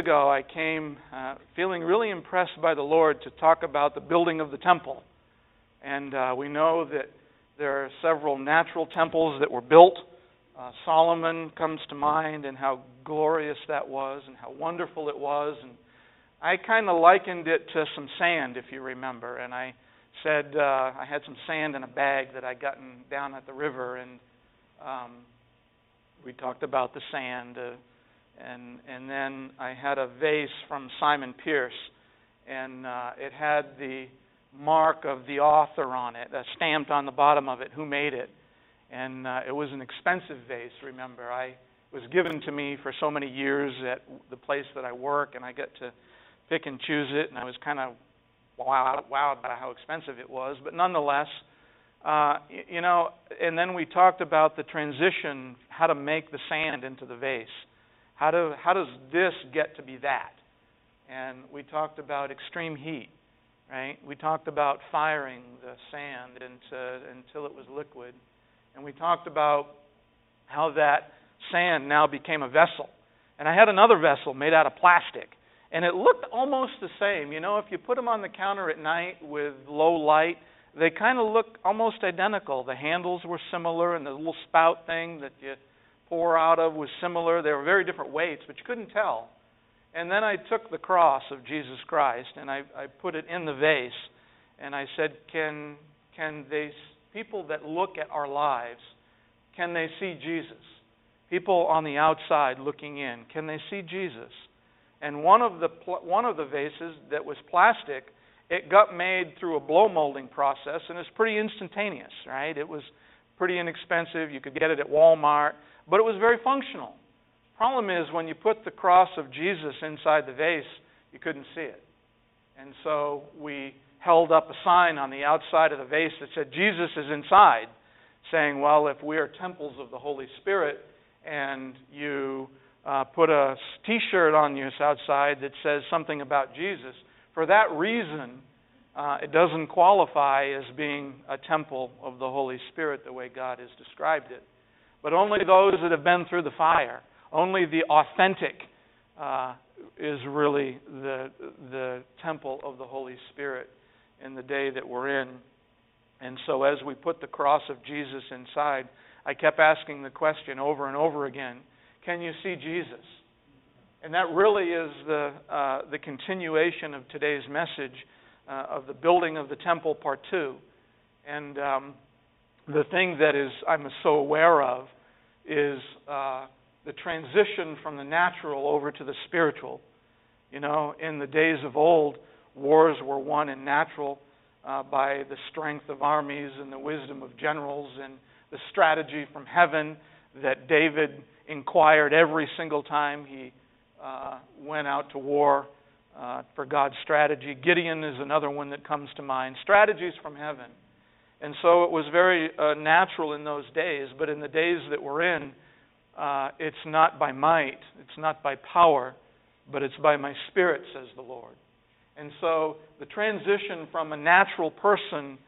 ago, I came uh, feeling really impressed by the Lord to talk about the building of the temple. And uh, we know that there are several natural temples that were built. Uh, Solomon comes to mind, and how glorious that was, and how wonderful it was. And I kind of likened it to some sand, if you remember. And I said uh, I had some sand in a bag that I'd gotten down at the river, and um, we talked about the sand. Uh, and and then I had a vase from Simon Pearce, and uh, it had the mark of the author on it, uh, stamped on the bottom of it, who made it, and uh, it was an expensive vase. Remember, I it was given to me for so many years at the place that I work, and I get to pick and choose it, and I was kind of wowed, wowed by how expensive it was, but nonetheless. Uh, you know, and then we talked about the transition, how to make the sand into the vase. How, do, how does this get to be that? And we talked about extreme heat, right? We talked about firing the sand into, until it was liquid. And we talked about how that sand now became a vessel. And I had another vessel made out of plastic. And it looked almost the same. You know, if you put them on the counter at night with low light, they kind of look almost identical. The handles were similar, and the little spout thing that you pour out of was similar. They were very different weights, but you couldn't tell. And then I took the cross of Jesus Christ and I, I put it in the vase, and I said, "Can can they people that look at our lives, can they see Jesus? People on the outside looking in, can they see Jesus?" And one of the one of the vases that was plastic, it got made through a blow molding process, and it's pretty instantaneous, right? It was pretty inexpensive. You could get it at Walmart. But it was very functional. Problem is, when you put the cross of Jesus inside the vase, you couldn't see it. And so we held up a sign on the outside of the vase that said, Jesus is inside, saying, well, if we are temples of the Holy Spirit and you uh, put a t shirt on you outside that says something about Jesus, for that reason, uh, it doesn't qualify as being a temple of the Holy Spirit the way God has described it but only those that have been through the fire. Only the authentic uh, is really the the temple of the Holy Spirit in the day that we're in. And so, as we put the cross of Jesus inside, I kept asking the question over and over again: Can you see Jesus? And that really is the uh, the continuation of today's message uh, of the building of the temple, part two. And um, the thing that is I'm so aware of is uh, the transition from the natural over to the spiritual. You know, in the days of old, wars were won in natural uh, by the strength of armies and the wisdom of generals and the strategy from heaven that David inquired every single time he uh, went out to war uh, for God's strategy. Gideon is another one that comes to mind. Strategies from heaven. And so it was very uh, natural in those days, but in the days that we're in, uh, it's not by might, it's not by power, but it's by my spirit, says the Lord. And so the transition from a natural person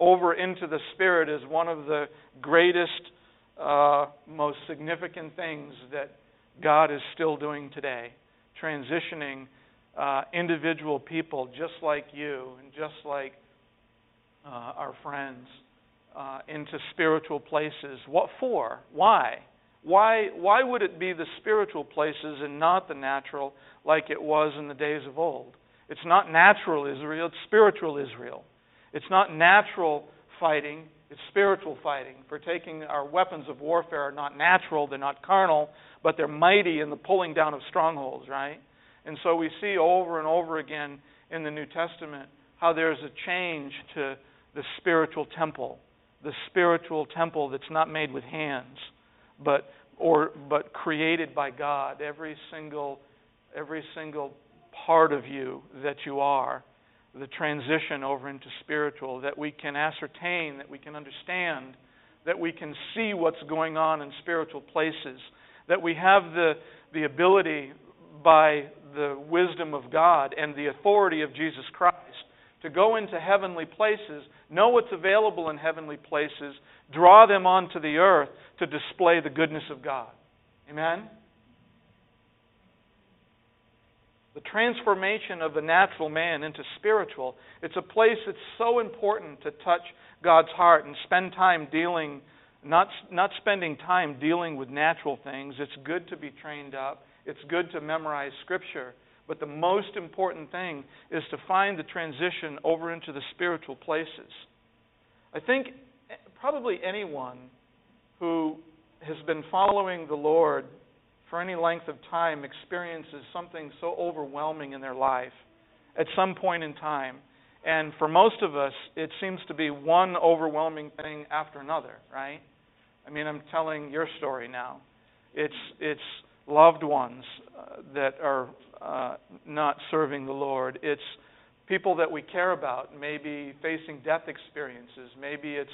over into the spirit is one of the greatest, uh, most significant things that God is still doing today. Transitioning uh, individual people just like you and just like uh, our friends uh, into spiritual places. What for? Why? Why, why would it be the spiritual places and not the natural like it was in the days of old? It's not natural Israel, it's spiritual Israel. It's not natural fighting, it's spiritual fighting. For taking our weapons of warfare are not natural, they're not carnal, but they're mighty in the pulling down of strongholds, right? And so we see over and over again in the New Testament how there's a change to the spiritual temple, the spiritual temple that's not made with hands, but or but created by God. Every single every single part of you that you are, the transition over into spiritual, that we can ascertain, that we can understand, that we can see what's going on in spiritual places, that we have the the ability by the wisdom of God and the authority of Jesus Christ to go into heavenly places, know what's available in heavenly places, draw them onto the earth to display the goodness of God. Amen? the transformation of the natural man into spiritual. It's a place that's so important to touch God's heart and spend time dealing, not, not spending time dealing with natural things. It's good to be trained up, it's good to memorize Scripture. But the most important thing is to find the transition over into the spiritual places. I think probably anyone who has been following the Lord for any length of time experiences something so overwhelming in their life at some point in time. And for most of us, it seems to be one overwhelming thing after another, right? I mean, I'm telling your story now. It's it's loved ones uh, that are uh, not serving the Lord. It's people that we care about, maybe facing death experiences. Maybe it's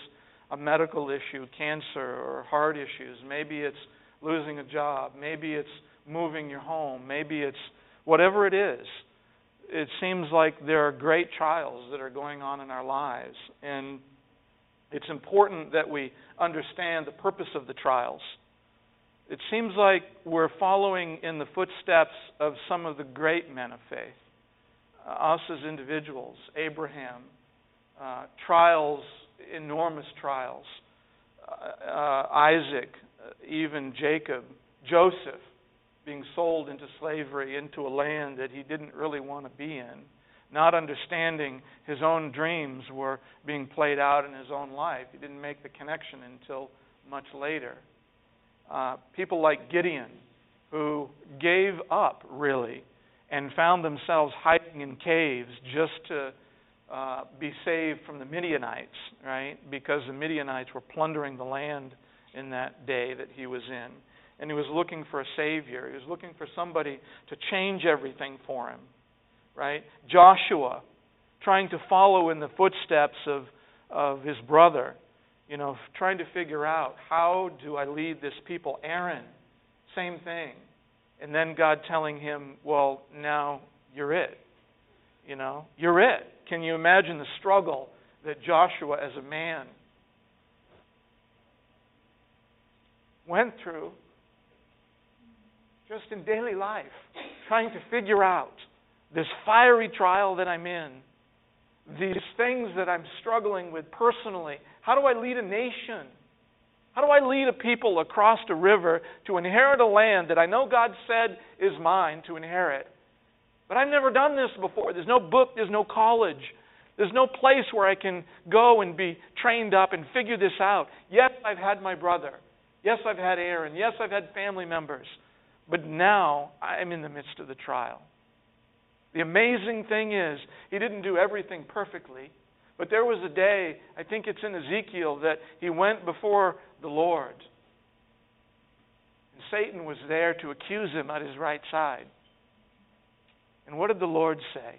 a medical issue, cancer or heart issues. Maybe it's losing a job. Maybe it's moving your home. Maybe it's whatever it is. It seems like there are great trials that are going on in our lives. And it's important that we understand the purpose of the trials. It seems like we're following in the footsteps of some of the great men of faith. Uh, us as individuals, Abraham, uh, trials, enormous trials, uh, uh Isaac, even Jacob, Joseph being sold into slavery into a land that he didn't really want to be in, not understanding his own dreams were being played out in his own life. He didn't make the connection until much later. Uh, people like Gideon, who gave up, really, and found themselves hiding in caves just to uh, be saved from the Midianites, right? Because the Midianites were plundering the land in that day that he was in. And he was looking for a Savior. He was looking for somebody to change everything for him. Right? Joshua, trying to follow in the footsteps of, of his brother, you know, trying to figure out how do I lead this people. Aaron, same thing. And then God telling him, well, now you're it. You know, you're it. Can you imagine the struggle that Joshua, as a man, went through just in daily life, trying to figure out this fiery trial that I'm in, these things that I'm struggling with personally. How do I lead a nation? How do I lead a people across a river to inherit a land that I know God said is mine to inherit? But I've never done this before. There's no book, there's no college. There's no place where I can go and be trained up and figure this out. Yes, I've had my brother. Yes, I've had Aaron. Yes, I've had family members. But now I'm in the midst of the trial. The amazing thing is, he didn't do everything perfectly. But there was a day, I think it's in Ezekiel, that he went before the Lord. And Satan was there to accuse him at his right side. And what did the Lord say?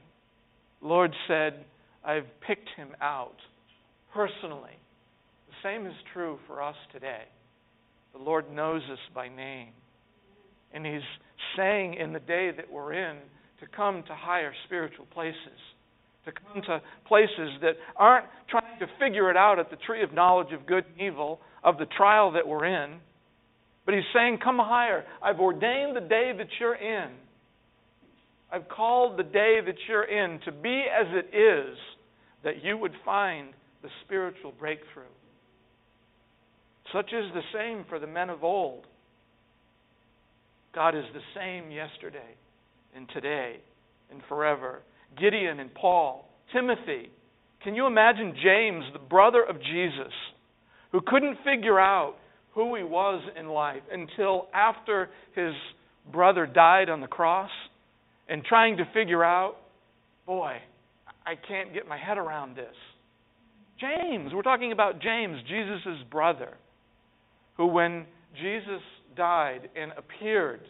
The Lord said, I've picked him out personally. The same is true for us today. The Lord knows us by name. And He's saying in the day that we're in to come to higher spiritual places, to come to places that aren't trying to figure it out at the tree of knowledge of good and evil, of the trial that we're in. But He's saying, Come higher. I've ordained the day that you're in. I've called the day that you're in to be as it is, that you would find the spiritual breakthrough. Such is the same for the men of old. God is the same yesterday and today and forever. Gideon and Paul, Timothy. Can you imagine James, the brother of Jesus, who couldn't figure out who he was in life until after his brother died on the cross and trying to figure out, boy, I can't get my head around this. James, we're talking about James, Jesus' brother who, when Jesus died and appeared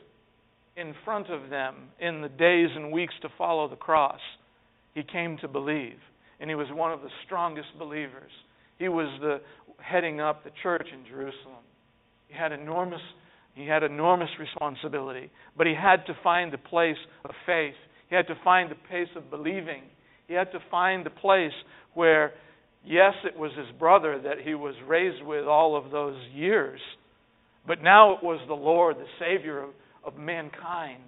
in front of them in the days and weeks to follow the cross, he came to believe. And he was one of the strongest believers. He was the heading up the church in Jerusalem. He had enormous he had enormous responsibility, but he had to find the place of faith. He had to find the place of believing. He had to find the place where Yes, it was his brother that he was raised with all of those years, but now it was the Lord, the Savior of, mankind.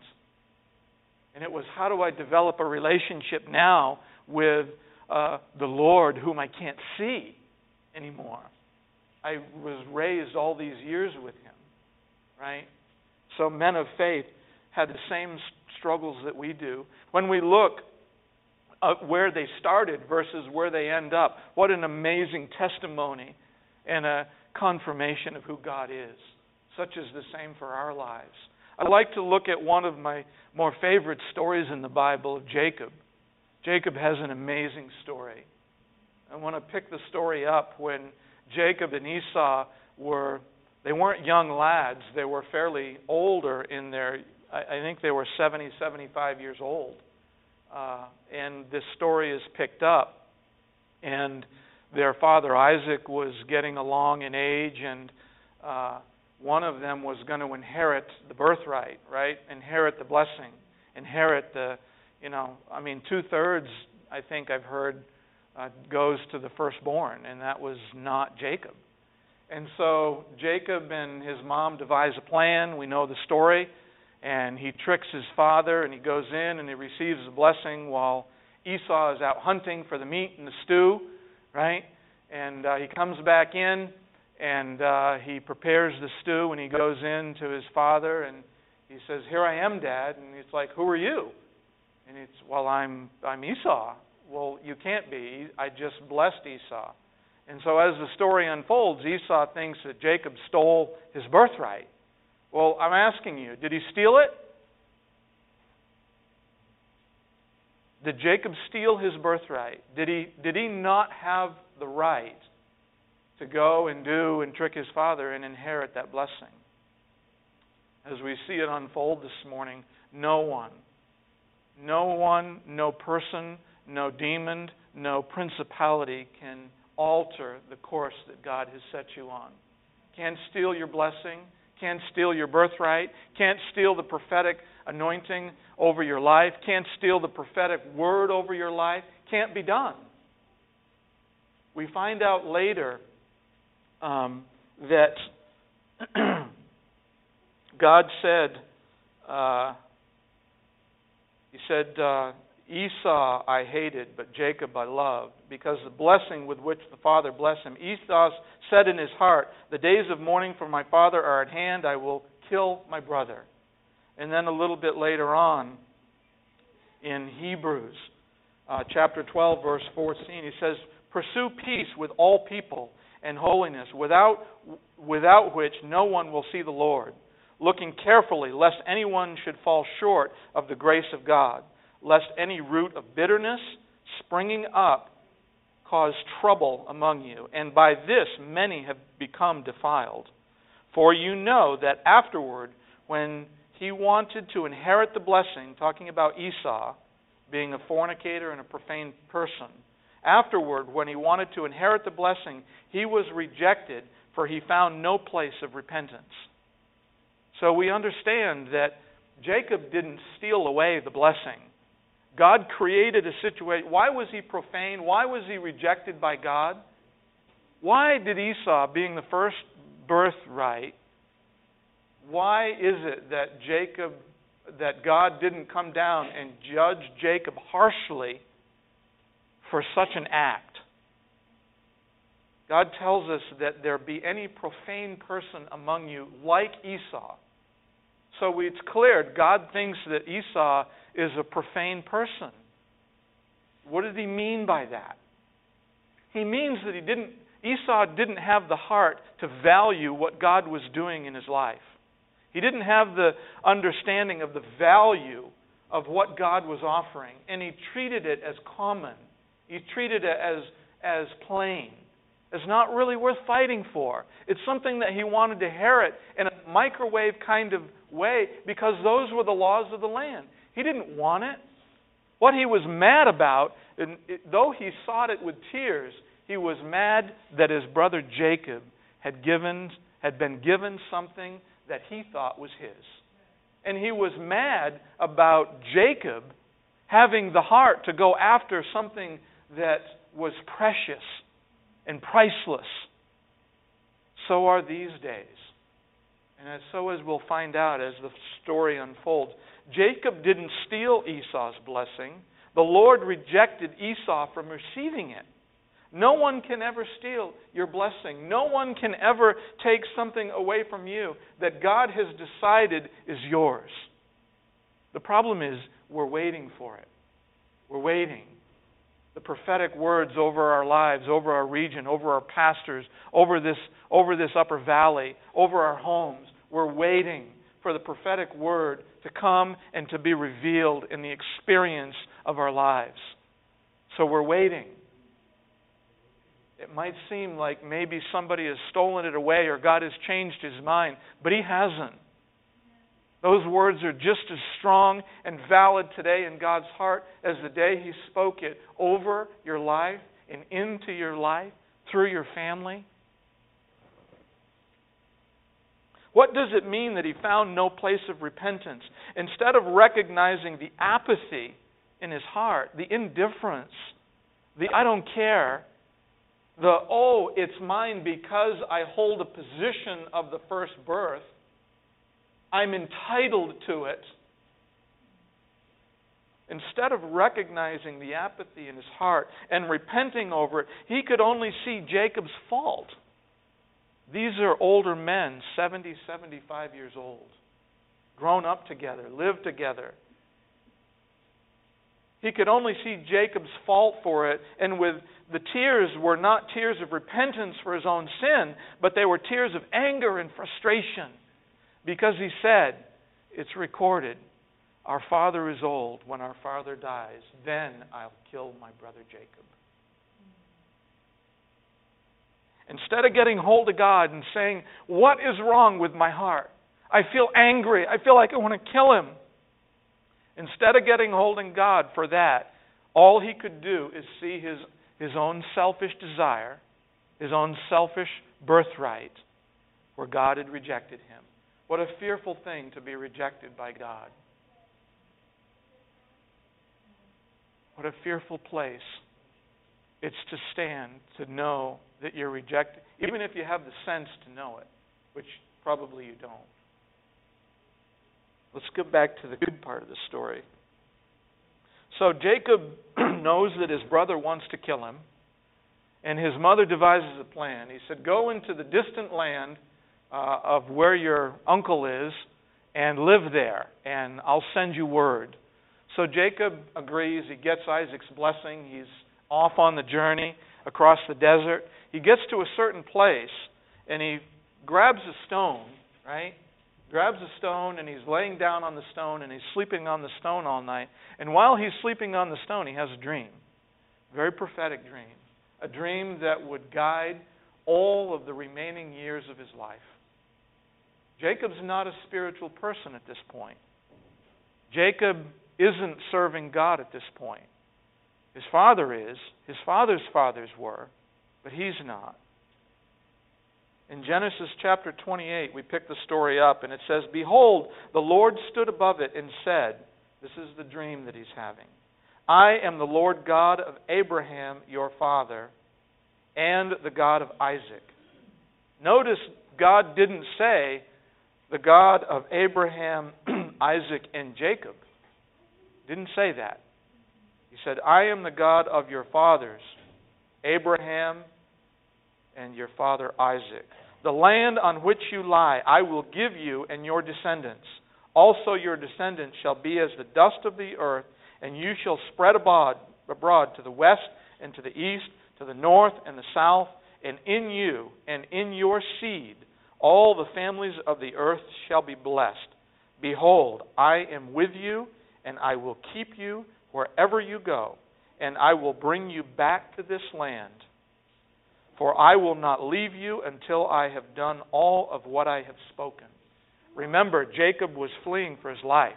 And it was how do I develop a relationship now with uh, the Lord whom I can't see anymore? I was raised all these years with Him, right? So men of faith had the same struggles that we do. When we look at where they started versus where they end up, what an amazing testimony and a confirmation of who God is. Such is the same for our lives. I like to look at one of my more favorite stories in the Bible of Jacob. Jacob has an amazing story. I want to pick the story up when Jacob and Esau were they weren't young lads, they were fairly older in their I, think they were 70, 75 years old. Uh, and this story is picked up. And their father Isaac was getting along in age, and uh, one of them was going to inherit the birthright, right? Inherit the blessing, inherit the, you know, I mean, two thirds, I think I've heard, uh, goes to the firstborn, and that was not Jacob. And so Jacob and his mom devise a plan. We know the story and he tricks his father and he goes in and he receives a blessing while Esau is out hunting for the meat and the stew, right? And uh, he comes back in and uh, he prepares the stew and he goes in to his father and he says, "Here I am, Dad." And he's like, "Who are you?" And it's, "Well, I'm I'm Esau." Well, you can't be. I just blessed Esau. And so as the story unfolds, Esau thinks that Jacob stole his birthright. Well, I'm asking you, did he steal it? Did Jacob steal his birthright? Did he, did he not have the right to go and do and trick his father and inherit that blessing? As we see it unfold this morning, no one, no one, no person, no demon, no principality can alter the course that God has set you on. Can't steal your blessing can't steal your birthright, can't steal the prophetic anointing over your life, can't steal the prophetic word over your life, can't be done. We find out later um, that God said, uh, He said, uh, Esau I hated, but Jacob I loved, because the blessing with which the father blessed him. Esau said in his heart, The days of mourning for my father are at hand, I will kill my brother. And then a little bit later on, in Hebrews uh, chapter 12, verse 14, he says, Pursue peace with all people and holiness, without, without which no one will see the Lord, looking carefully lest anyone should fall short of the grace of God lest any root of bitterness springing up cause trouble among you, and by this many have become defiled. For you know that afterward, when he wanted to inherit the blessing, talking about Esau being a fornicator and a profane person, afterward, when he wanted to inherit the blessing, he was rejected, for he found no place of repentance. So we understand that Jacob didn't steal away the blessing. God created a situation. Why was he profane? Why was he rejected by God? Why did Esau, being the first birthright, why is it that Jacob, that God didn't come down and judge Jacob harshly for such an act? God tells us that there be any profane person among you like Esau. So it's clear God thinks that Esau is a profane person. What did he mean by that? He means that he didn't Esau didn't have the heart to value what God was doing in his life. He didn't have the understanding of the value of what God was offering, and he treated it as common. He treated it as as plain, as not really worth fighting for. It's something that he wanted to inherit in a microwave kind of way because those were the laws of the land. He didn't want it. What he was mad about, and it, though he sought it with tears, he was mad that his brother Jacob had given had been given something that he thought was his. And he was mad about Jacob having the heart to go after something that was precious and priceless. So are these days. And as so as we'll find out as the story unfolds, Jacob didn't steal Esau's blessing. The Lord rejected Esau from receiving it. No one can ever steal your blessing. No one can ever take something away from you that God has decided is yours. The problem is we're waiting for it. We're waiting. The prophetic words over our lives, over our region, over our pastors, over this, over this upper valley, over our homes. We're waiting for the prophetic word to come and to be revealed in the experience of our lives. So we're waiting. It might seem like maybe somebody has stolen it away or God has changed his mind, but he hasn't. Those words are just as strong and valid today in God's heart as the day He spoke it over your life and into your life through your family. What does it mean that he found no place of repentance? Instead of recognizing the apathy in his heart, the indifference, the I don't care, the oh, it's mine because I hold a position of the first birth, I'm entitled to it. Instead of recognizing the apathy in his heart and repenting over it, he could only see Jacob's fault. These are older men, 70, 75 years old, grown up together, lived together. He could only see Jacob's fault for it, and with the tears were not tears of repentance for his own sin, but they were tears of anger and frustration. Because he said, it's recorded, our father is old. When our father dies, then I'll kill my brother Jacob. Instead of getting hold of God and saying, What is wrong with my heart? I feel angry. I feel like I want to kill him. Instead of getting hold of God for that, all he could do is see his, his own selfish desire, his own selfish birthright, where God had rejected him. What a fearful thing to be rejected by God. What a fearful place it's to stand, to know that you're rejected, even if you have the sense to know it, which probably you don't. Let's go back to the good part of the story. So Jacob knows that his brother wants to kill him, and his mother devises a plan. He said, Go into the distant land uh, of where your uncle is and live there, and I'll send you word. So Jacob agrees. He gets Isaac's blessing. He's off on the journey across the desert. He gets to a certain place and he grabs a stone, right? Grabs a stone and he's laying down on the stone and he's sleeping on the stone all night. And while he's sleeping on the stone, he has a dream. Very prophetic dream. A dream that would guide all of the remaining years of his life. Jacob's not a spiritual person at this point. Jacob isn't serving God at this point. His father is, his father's fathers were, but he's not. In Genesis chapter 28, we pick the story up, and it says, Behold, the Lord stood above it and said, This is the dream that he's having. I am the Lord God of Abraham, your father, and the God of Isaac. Notice God didn't say, the God of Abraham, Isaac, and Jacob. Didn't say that. He said, I am the God of your fathers, Abraham and your father Isaac. The land on which you lie I will give you and your descendants. Also your descendants shall be as the dust of the earth, and you shall spread abroad, abroad to the west and to the east, to the north and the south, and in you and in your seed all the families of the earth shall be blessed. Behold, I am with you, and I will keep you wherever you go, and I will bring you back to this land. For I will not leave you until I have done all of what I have spoken. Remember, Jacob was fleeing for his life.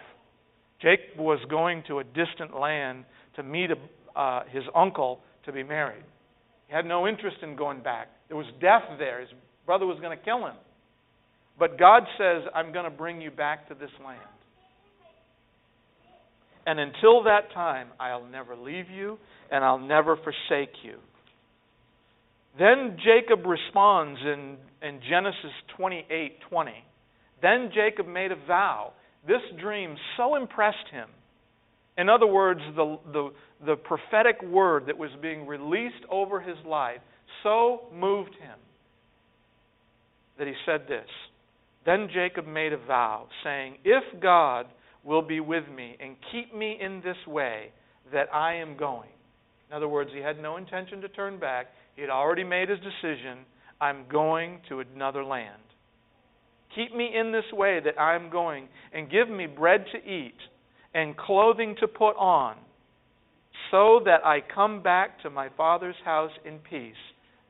Jacob was going to a distant land to meet a, uh, his uncle to be married. He had no interest in going back. There was death there. His brother was going to kill him. But God says, I'm going to bring you back to this land. And until that time, I'll never leave you and I'll never forsake you. Then Jacob responds in, in Genesis 28 20. Then Jacob made a vow. This dream so impressed him. In other words, the, the, the prophetic word that was being released over his life so moved him that he said this. Then Jacob made a vow, saying, If God will be with me and keep me in this way that I am going. In other words, he had no intention to turn back. He had already made his decision. I'm going to another land. Keep me in this way that I'm going, and give me bread to eat and clothing to put on, so that I come back to my father's house in peace.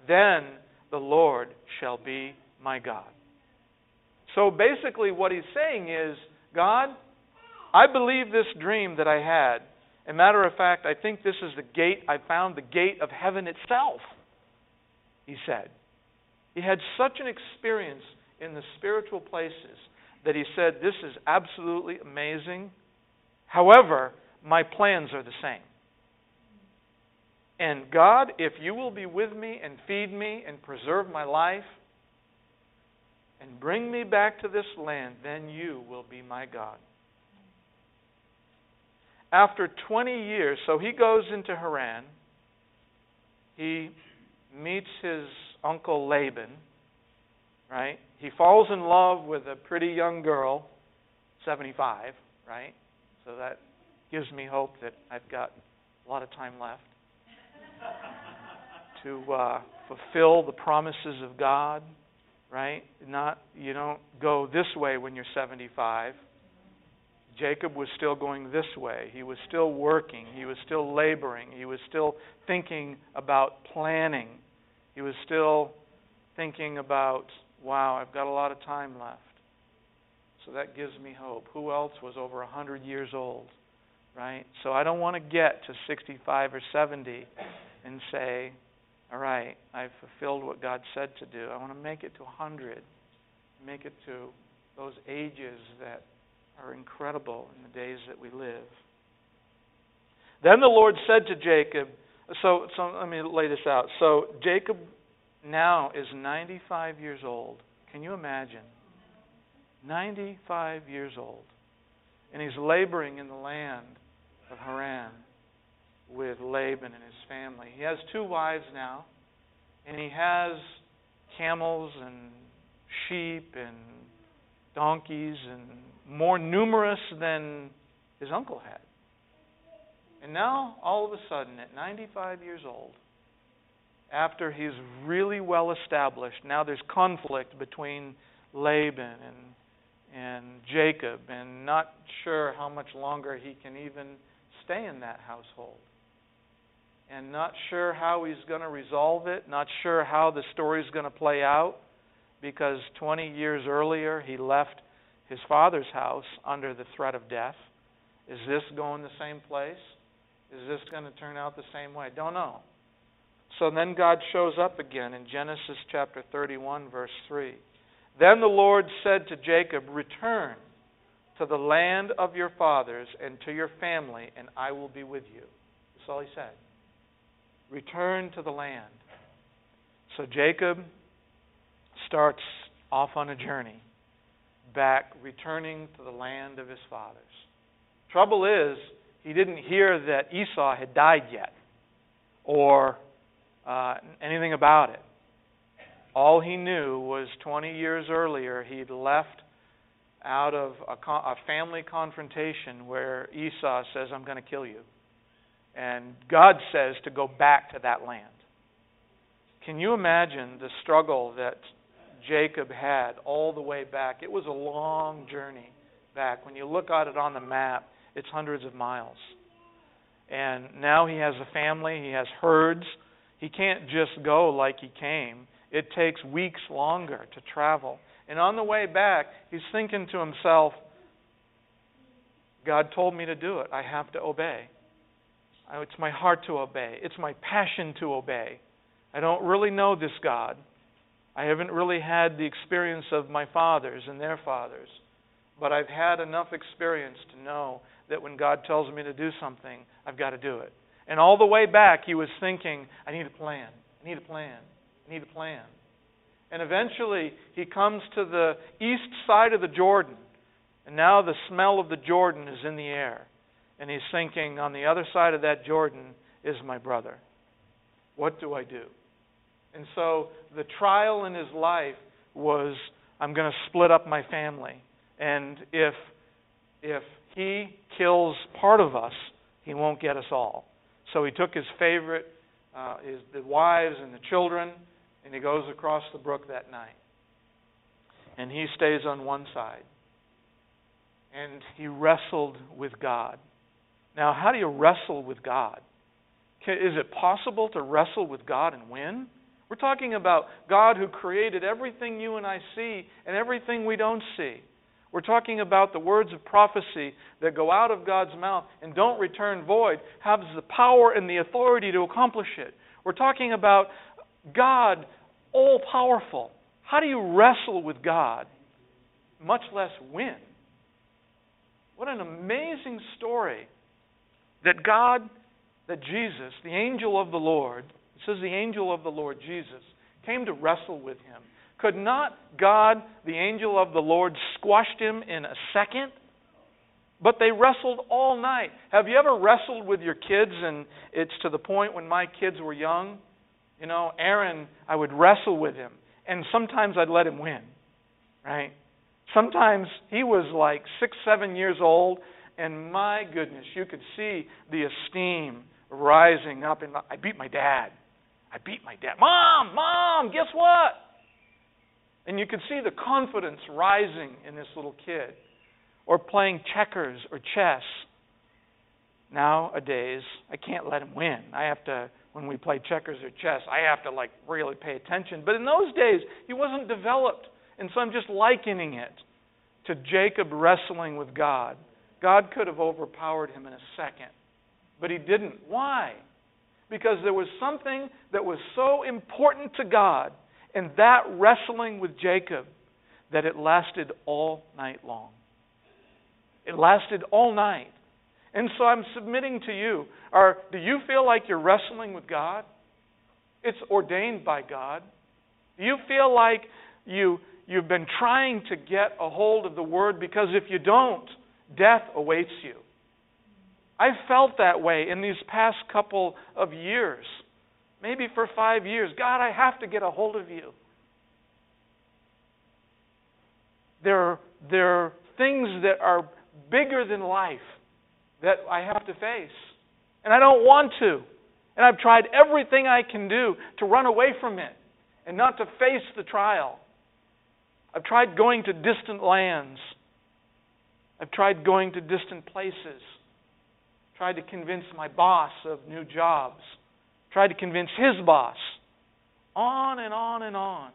Then the Lord shall be my God. So basically, what he's saying is God, I believe this dream that I had. A matter of fact, I think this is the gate, I found the gate of heaven itself, he said. He had such an experience in the spiritual places that he said, This is absolutely amazing. However, my plans are the same. And God, if you will be with me and feed me and preserve my life and bring me back to this land, then you will be my God. After 20 years, so he goes into Haran. He meets his uncle Laban, right? He falls in love with a pretty young girl, 75, right? So that gives me hope that I've got a lot of time left to uh, fulfill the promises of God, right? Not you don't go this way when you're 75. Jacob was still going this way. He was still working. He was still laboring. He was still thinking about planning. He was still thinking about, wow, I've got a lot of time left. So that gives me hope. Who else was over 100 years old? Right? So I don't want to get to 65 or 70 and say, all right, I've fulfilled what God said to do. I want to make it to 100, make it to those ages that are incredible in the days that we live. Then the Lord said to Jacob, so, so let me lay this out. So Jacob now is 95 years old. Can you imagine? 95 years old. And he's laboring in the land Laban and his family. He has two wives now, and he has camels and sheep and donkeys and more numerous than his uncle had. And now, all of a sudden, at 95 years old, after he's really well established, now there's conflict between Laban and and Jacob, and not sure how much longer he can even stay in that household. And not sure how he's going to resolve it, not sure how the story's going to play out, because 20 years earlier he left his father's house under the threat of death. Is this going the same place? Is this going to turn out the same way? Don't know. So then God shows up again in Genesis chapter 31, verse 3. Then the Lord said to Jacob, Return to the land of your fathers and to your family, and I will be with you. That's all he said. Return to the land. So Jacob starts off on a journey back, returning to the land of his fathers. Trouble is, he didn't hear that Esau had died yet or uh, anything about it. All he knew was 20 years earlier he'd left out of a, a family confrontation where Esau says, I'm going to kill you. And God says to go back to that land. Can you imagine the struggle that Jacob had all the way back? It was a long journey back. When you look at it on the map, it's hundreds of miles. And now he has a family, he has herds. He can't just go like he came. It takes weeks longer to travel. And on the way back, he's thinking to himself, God told me to do it. I have to obey. It's my heart to obey, it's my passion to obey. I don't really know this God. I haven't really had the experience of my fathers and their fathers. But I've had enough experience to know that when God tells me to do something, I've got to do it. And all the way back, he was thinking, I need a plan. I need a plan. I need a plan. And eventually, he comes to the east side of the Jordan. And now the smell of the Jordan is in the air. And he's thinking, on the other side of that Jordan is my brother. What do I do? And so the trial in his life was I'm going to split up my family. And if if he kills part of us, he won't get us all. So he took his favorite, uh, his the wives and the children, and he goes across the brook that night. And he stays on one side. And he wrestled with God. Now, how do you wrestle with God? Is it possible to wrestle with God and win? We're talking about God who created everything you and I see and everything we don't see. We're talking about the words of prophecy that go out of God's mouth and don't return void, have the power and the authority to accomplish it. We're talking about God all powerful. How do you wrestle with God, much less win? What an amazing story that God, that Jesus, the angel of the Lord, it says the angel of the Lord, Jesus, came to wrestle with him. Could not God, the angel of the Lord, squashed him in a second? But they wrestled all night. Have you ever wrestled with your kids and it's to the point when my kids were young? You know, Aaron, I would wrestle with him. And sometimes I'd let him win. Right? Sometimes he was like six, seven years old, and my goodness, you could see the esteem rising up. And I beat my dad. I beat my dad. Mom, mom, guess what? And you could see the confidence rising in this little kid. Or playing checkers or chess. Nowadays, I can't let him win. I have to, when we play checkers or chess, I have to like really pay attention. But in those days, he wasn't developed. And so I'm just likening it to Jacob wrestling with God. God could have overpowered him in a second, but he didn't. Why? Because there was something that was so important to God in that wrestling with Jacob that it lasted all night long. It lasted all night. And so I'm submitting to you. Are, do you feel like you're wrestling with God? It's ordained by God. Do you feel like you, you've been trying to get a hold of the Word because if you don't, death awaits you? I've felt that way in these past couple of years, maybe for five years. God, I have to get a hold of you. There are, there are things that are bigger than life that I have to face. And I don't want to. And I've tried everything I can do to run away from it and not to face the trial. I've tried going to distant lands. I've tried going to distant places tried to convince my boss of new jobs, tried to convince his boss, on and on and on.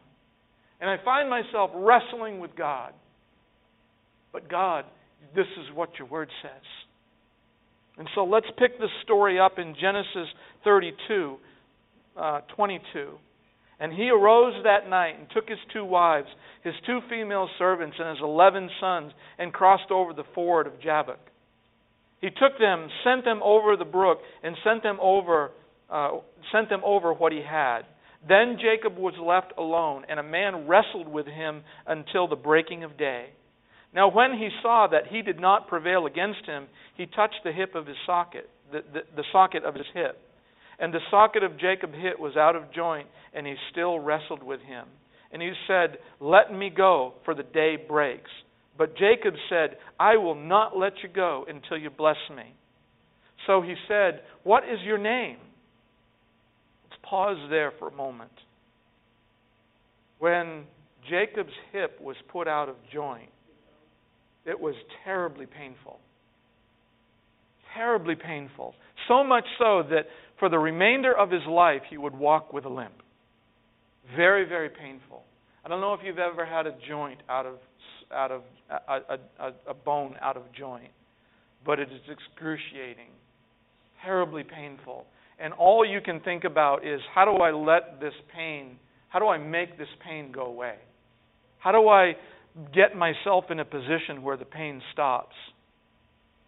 And I find myself wrestling with God. But God, this is what your word says. And so let's pick this story up in Genesis 32, uh, 22. And he arose that night and took his two wives, his two female servants, and his eleven sons, and crossed over the ford of Jabbok. He took them, sent them over the brook, and sent them over, uh, sent them over what he had. Then Jacob was left alone, and a man wrestled with him until the breaking of day. Now, when he saw that he did not prevail against him, he touched the hip of his socket, the, the, the socket of his hip. And the socket of Jacob's hip was out of joint, and he still wrestled with him. And he said, Let me go, for the day breaks. But Jacob said, I will not let you go until you bless me. So he said, What is your name? Let's pause there for a moment. When Jacob's hip was put out of joint, it was terribly painful. Terribly painful. So much so that for the remainder of his life he would walk with a limp. Very, very painful. I don't know if you've ever had a joint out of out of a, a, a bone out of joint, but it is excruciating, terribly painful. And all you can think about is how do I let this pain, how do I make this pain go away? How do I get myself in a position where the pain stops?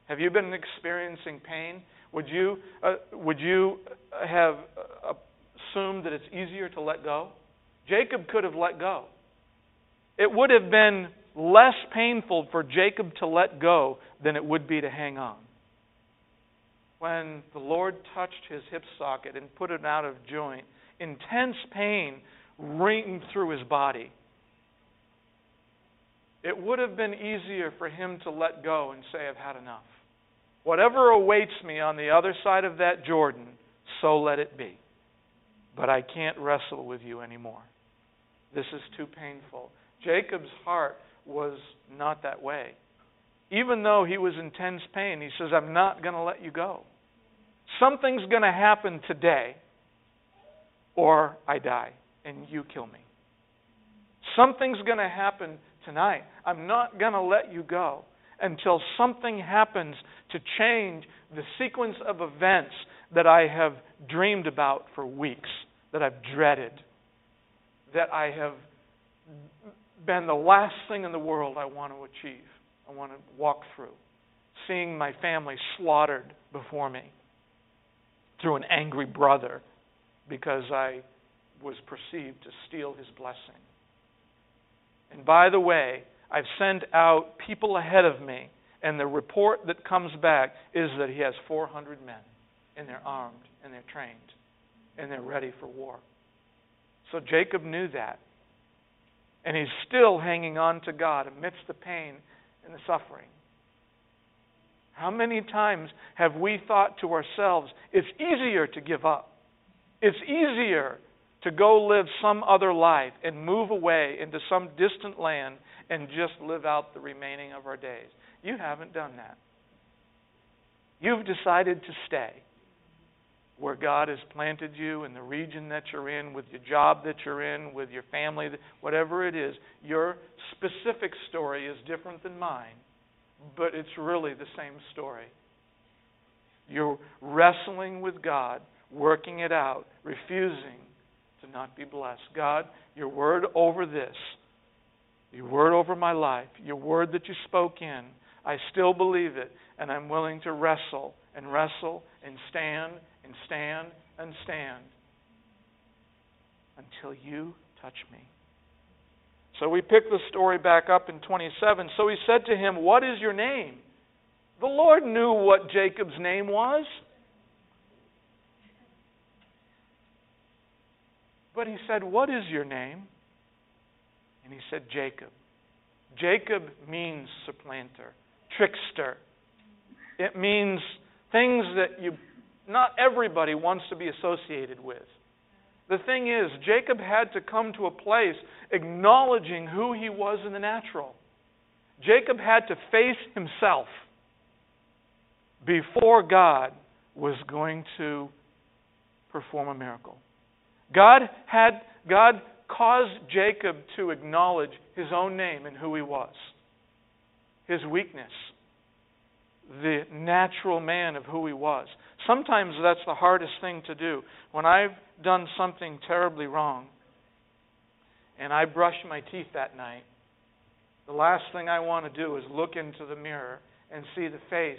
Have you been experiencing pain? Would you uh, would you have assumed that it's easier to let go? Jacob could have let go. It would have been less painful for Jacob to let go than it would be to hang on. When the Lord touched his hip socket and put it out of joint, intense pain ringed through his body. It would have been easier for him to let go and say, I've had enough. Whatever awaits me on the other side of that Jordan, so let it be. But I can't wrestle with you anymore. This is too painful. Jacob's heart was not that way. Even though he was in intense pain, he says, I'm not going to let you go. Something's going to happen today, or I die and you kill me. Something's going to happen tonight. I'm not going to let you go until something happens to change the sequence of events that I have dreamed about for weeks, that I've dreaded, that I have been the last thing in the world I want to achieve, I want to walk through. Seeing my family slaughtered before me through an angry brother because I was perceived to steal his blessing. And by the way, I've sent out people ahead of me, and the report that comes back is that he has 400 men, and they're armed, and they're trained, and they're ready for war. So Jacob knew that. And he's still hanging on to God amidst the pain and the suffering. How many times have we thought to ourselves, it's easier to give up? It's easier to go live some other life and move away into some distant land and just live out the remaining of our days. You haven't done that. You've decided to stay where God has planted you in the region that you're in, with your job that you're in, with your family, whatever it is. Your specific story is different than mine, but it's really the same story. You're wrestling with God, working it out, refusing to not be blessed. God, your word over this, your word over my life, your word that you spoke in, I still believe it, and I'm willing to wrestle and wrestle and stand and stand and stand until you touch me. So we pick the story back up in 27. So he said to him, What is your name? The Lord knew what Jacob's name was. But he said, What is your name? And he said, Jacob. Jacob means supplanter, trickster. It means things that you not everybody wants to be associated with. The thing is, Jacob had to come to a place acknowledging who he was in the natural. Jacob had to face himself before God was going to perform a miracle. God had God caused Jacob to acknowledge his own name and who he was. His weakness. The natural man of who he was. Sometimes that's the hardest thing to do. When I've done something terribly wrong and I brush my teeth that night, the last thing I want to do is look into the mirror and see the face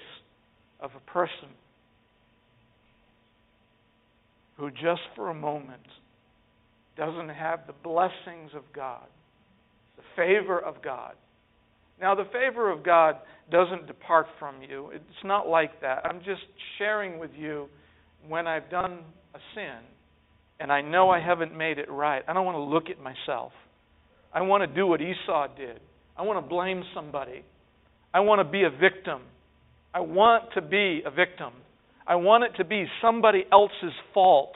of a person who just for a moment doesn't have the blessings of God, the favor of God. Now, the favor of God doesn't depart from you. It's not like that. I'm just sharing with you when I've done a sin and I know I haven't made it right. I don't want to look at myself. I want to do what Esau did. I want to blame somebody. I want to be a victim. I want to be a victim. I want it to be somebody else's fault,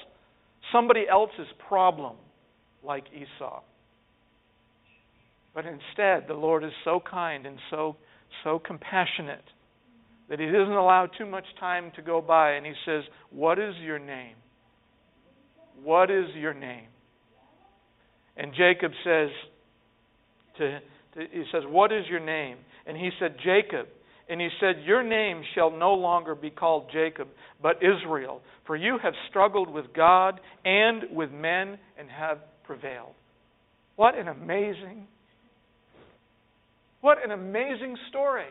somebody else's problem like Esau. But instead, the Lord is so kind and so so compassionate that he doesn't allow too much time to go by and he says, "What is your name? What is your name?" And Jacob says to, to he says, "What is your name?" And he said, "Jacob." And he said, Your name shall no longer be called Jacob, but Israel, for you have struggled with God and with men and have prevailed. What an amazing, what an amazing story.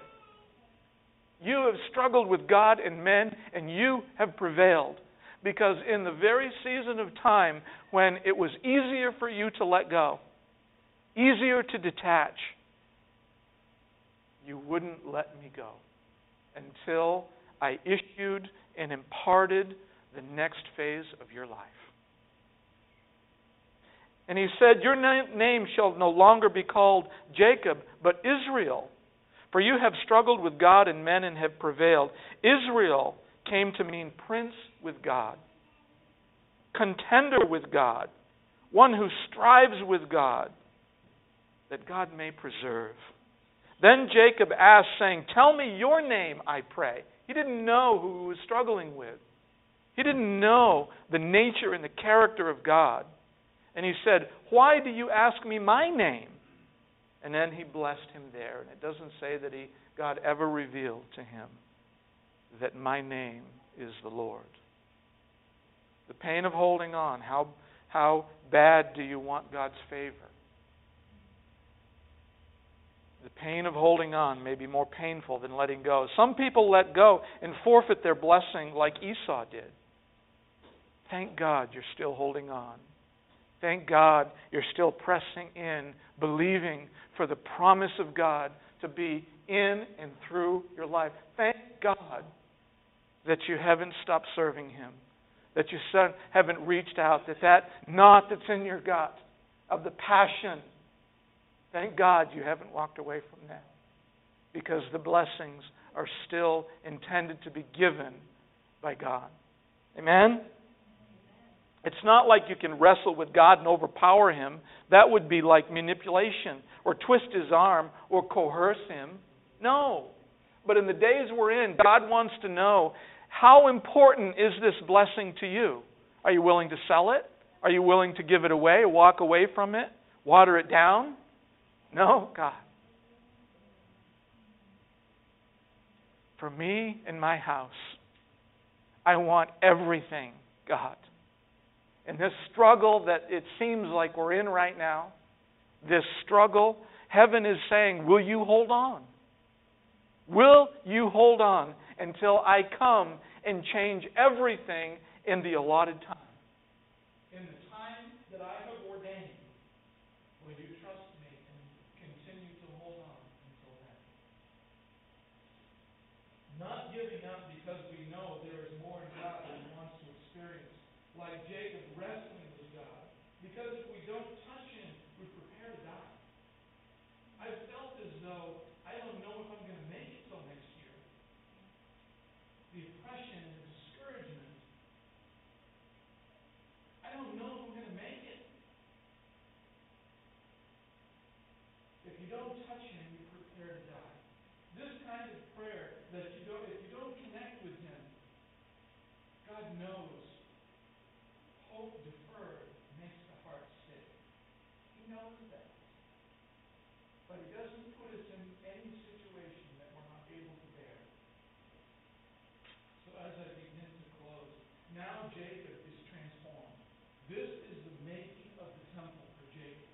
You have struggled with God and men, and you have prevailed. Because in the very season of time when it was easier for you to let go, easier to detach, you wouldn't let me go until I issued and imparted the next phase of your life. And he said, Your name shall no longer be called Jacob, but Israel. For you have struggled with God and men and have prevailed. Israel came to mean prince with God, contender with God, one who strives with God, that God may preserve. Then Jacob asked, saying, Tell me your name, I pray. He didn't know who he was struggling with. He didn't know the nature and the character of God. And he said, Why do you ask me my name? And then he blessed him there. And it doesn't say that he, God ever revealed to him that my name is the Lord. The pain of holding on. How, how bad do you want God's favor? The pain of holding on may be more painful than letting go. Some people let go and forfeit their blessing like Esau did. Thank God you're still holding on. Thank God you're still pressing in, believing for the promise of God to be in and through your life. Thank God that you haven't stopped serving Him, that you haven't reached out, that that knot that's in your gut of the passion, thank God you haven't walked away from that because the blessings are still intended to be given by God. Amen? It's not like you can wrestle with God and overpower him. That would be like manipulation or twist his arm or coerce him. No. But in the days we're in, God wants to know how important is this blessing to you? Are you willing to sell it? Are you willing to give it away, walk away from it, water it down? No, God. For me and my house, I want everything, God in this struggle that it seems like we're in right now, this struggle, heaven is saying, Will you hold on? Will you hold on until I come and change everything in the allotted time? In the time that I have ordained, will you trust me and continue to hold on until then? Not giving up because we know there is more in God than we wants to experience. Like Jacob wrestling with God. Because if we don't touch Him, we prepare to die. I felt as though I don't know if I'm going to make it till next year. The oppression and the discouragement. I don't know if I'm going to make it. If you don't touch Him, you prepare to die. This kind of prayer that you don't, if you don't connect with Him, God knows hope deferred makes the heart sick. He knows that. But he doesn't put us in any situation that we're not able to bear. So as I begin to close, now Jacob is transformed. This is the making of the temple for Jacob.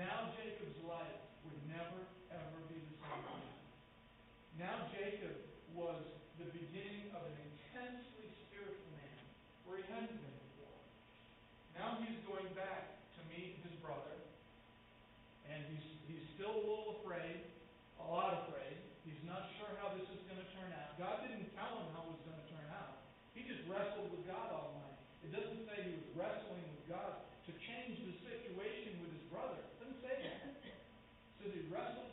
Now Jacob's life would never, ever be the same again. Now Jacob was the beginning of an intensely spiritual man where he hadn't been now he's going back to meet his brother, and he's, still a little afraid, a lot afraid. He's not sure how this is going to turn out. God didn't tell him how it was going to turn out. He just wrestled with God all night. It doesn't say he was wrestling with God to change the situation with his brother. It doesn't say that. It says he wrestled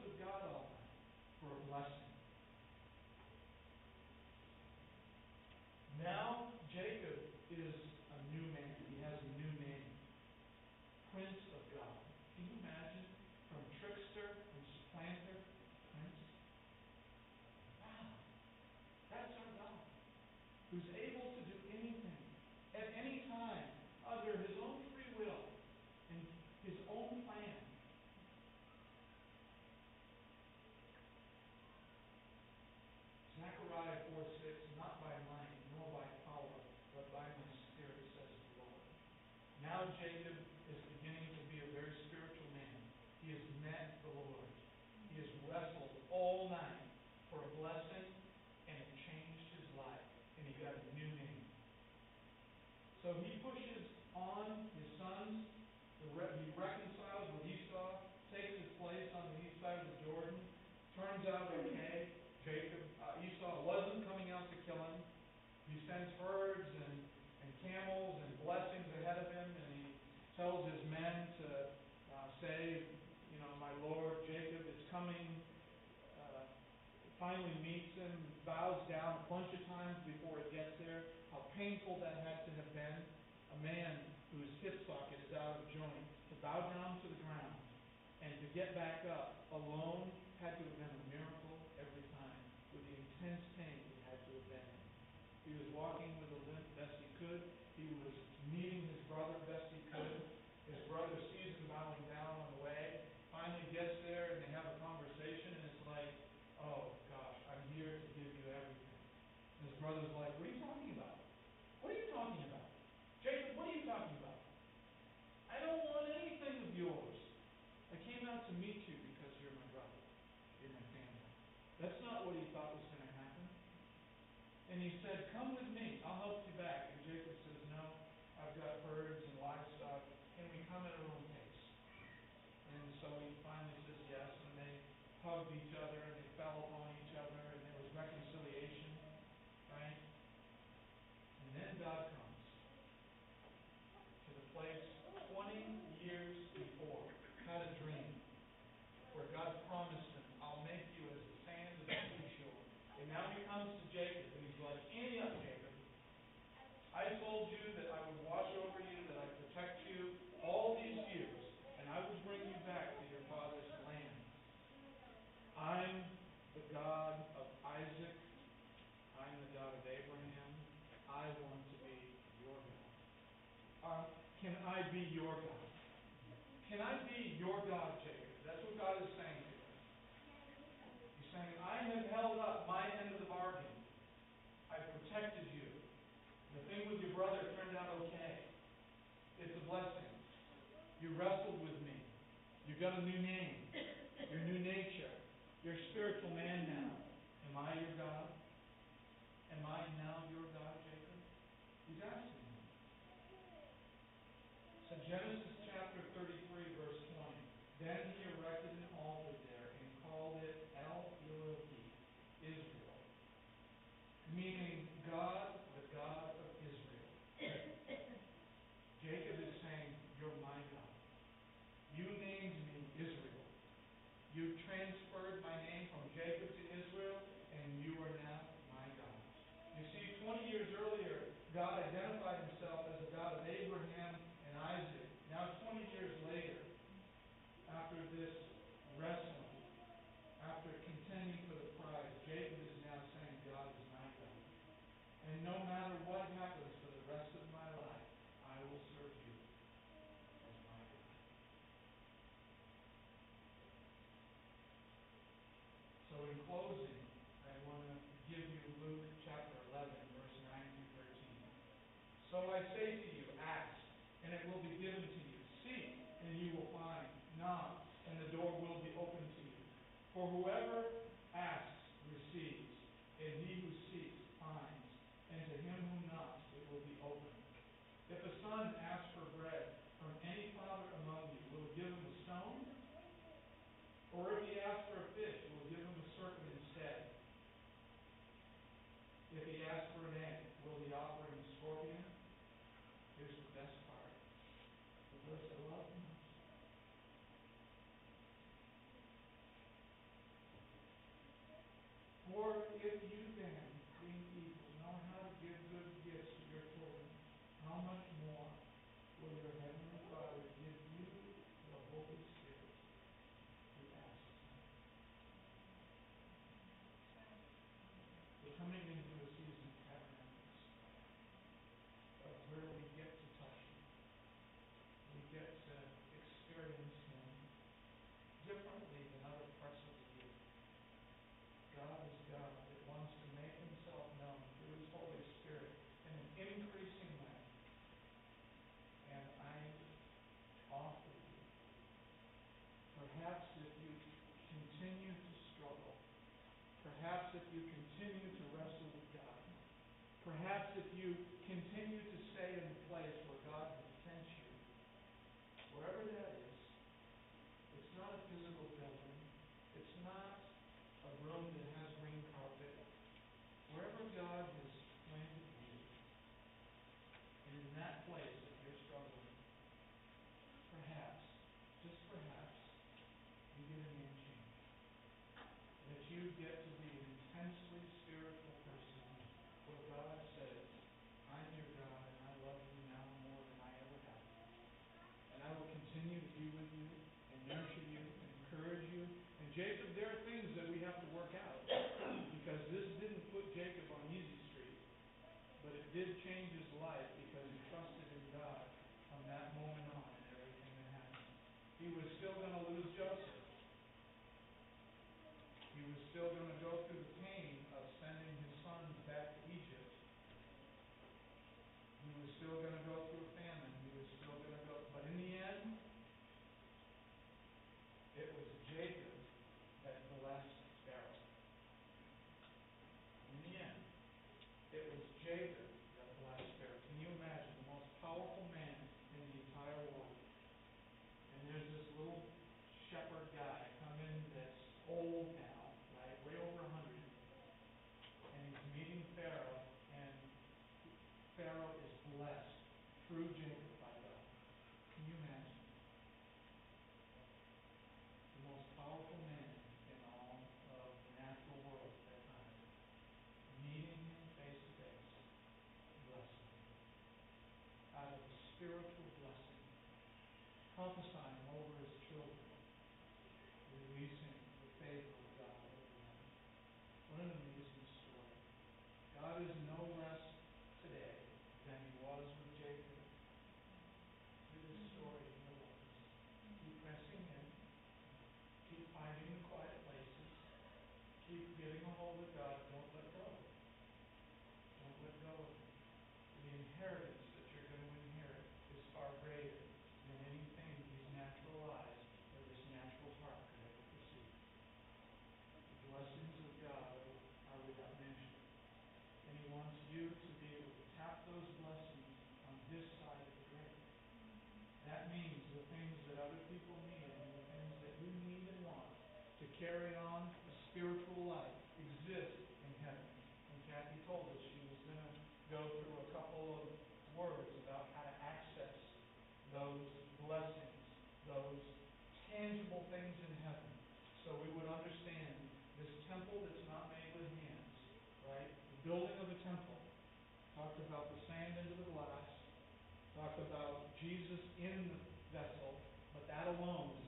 5, 4, 6, not by my tells his men to uh, say, you know, my Lord Jacob is coming, uh, finally meets him, bows down a bunch of times before he gets there. How painful that had to have been. A man whose hip socket is out of joint to bow down to the ground and to get back up alone had to have been a miracle every time with the intense pain he had to have been in. He was walking with a limp best he could. He was meeting his brother best Can I be your God? Can I be your God, Jacob? That's what God is saying to you. He's saying, I have held up my end of the bargain. I protected you. The thing with your brother turned out okay. It's a blessing. You wrestled with me. You got a new name, your new nature. You're a spiritual man now. Am I your God? Am I now your God? Kevin In closing, I want to give you Luke chapter 11, verse 9 through 13. So I say to you, ask, and it will be given to you. Seek, and you will find. Knock, and the door will be opened to you. For whoever if you continue to wrestle with God. Perhaps if you continue to stay in the place where God has sent you, wherever that is, it's not a physical building. It's not a room that has green carpet. Wherever God has planted you, and in that place that you're struggling, perhaps, just perhaps, you get a name change. That you get to Jacob, there are things that we have to work out because this didn't put Jacob on easy street, but it did change his life because he trusted in God from that moment on and everything that happened. He was still going to lose Joseph. He was still going to go through the pain of sending his sons back to Egypt. He was still going to go through a famine. He was still going to go. But in the end, it was Jacob that blessed Pharaoh. In the end, it was Jacob that blessed Pharaoh. Can you imagine the most powerful man in the entire world? And there's this little shepherd guy come in that's old now, right, way over a hundred, and he's meeting Pharaoh, and Pharaoh is blessed through Jacob by God. Can you imagine? The most powerful man in all of the natural world at that time. Meeting him face to face, blessing him. Out of a spiritual blessing, prophesying over his children, releasing the favor of God over them. What an amazing story. God is no less today than he was with Jacob. Through this story, he will keep pressing in, keep finding the quiet places, keep getting a hold of God, don't let go. Don't let go of him. The inheritance that you're going to inherit is far greater than anything these natural eyes or this natural heart could ever perceive. The blessings of God are without measure. And He wants you to be able to tap those blessings on this side of the grave. That means the things that other people need and the things that you need and want to carry on a spiritual life exist in heaven. And Kathy told us she was going to go through a couple of words about how to access those blessings, those tangible things in heaven. So we would understand this temple that's not made with hands, right? The building of a temple. Talked about the sand into the glass. Talked about Jesus in the vessel, but that alone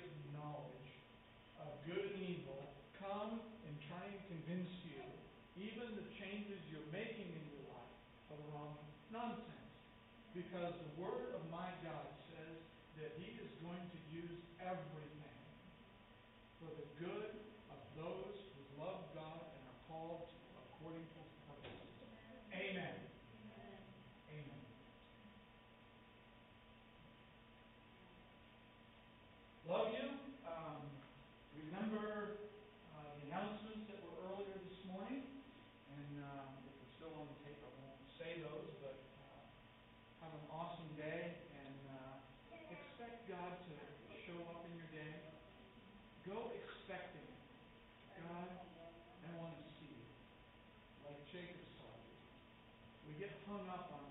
of knowledge of good and evil come and try and convince you even the changes you're making in your life are wrong nonsense. Because the word of my God says that he is going to use everything for the good get hung up on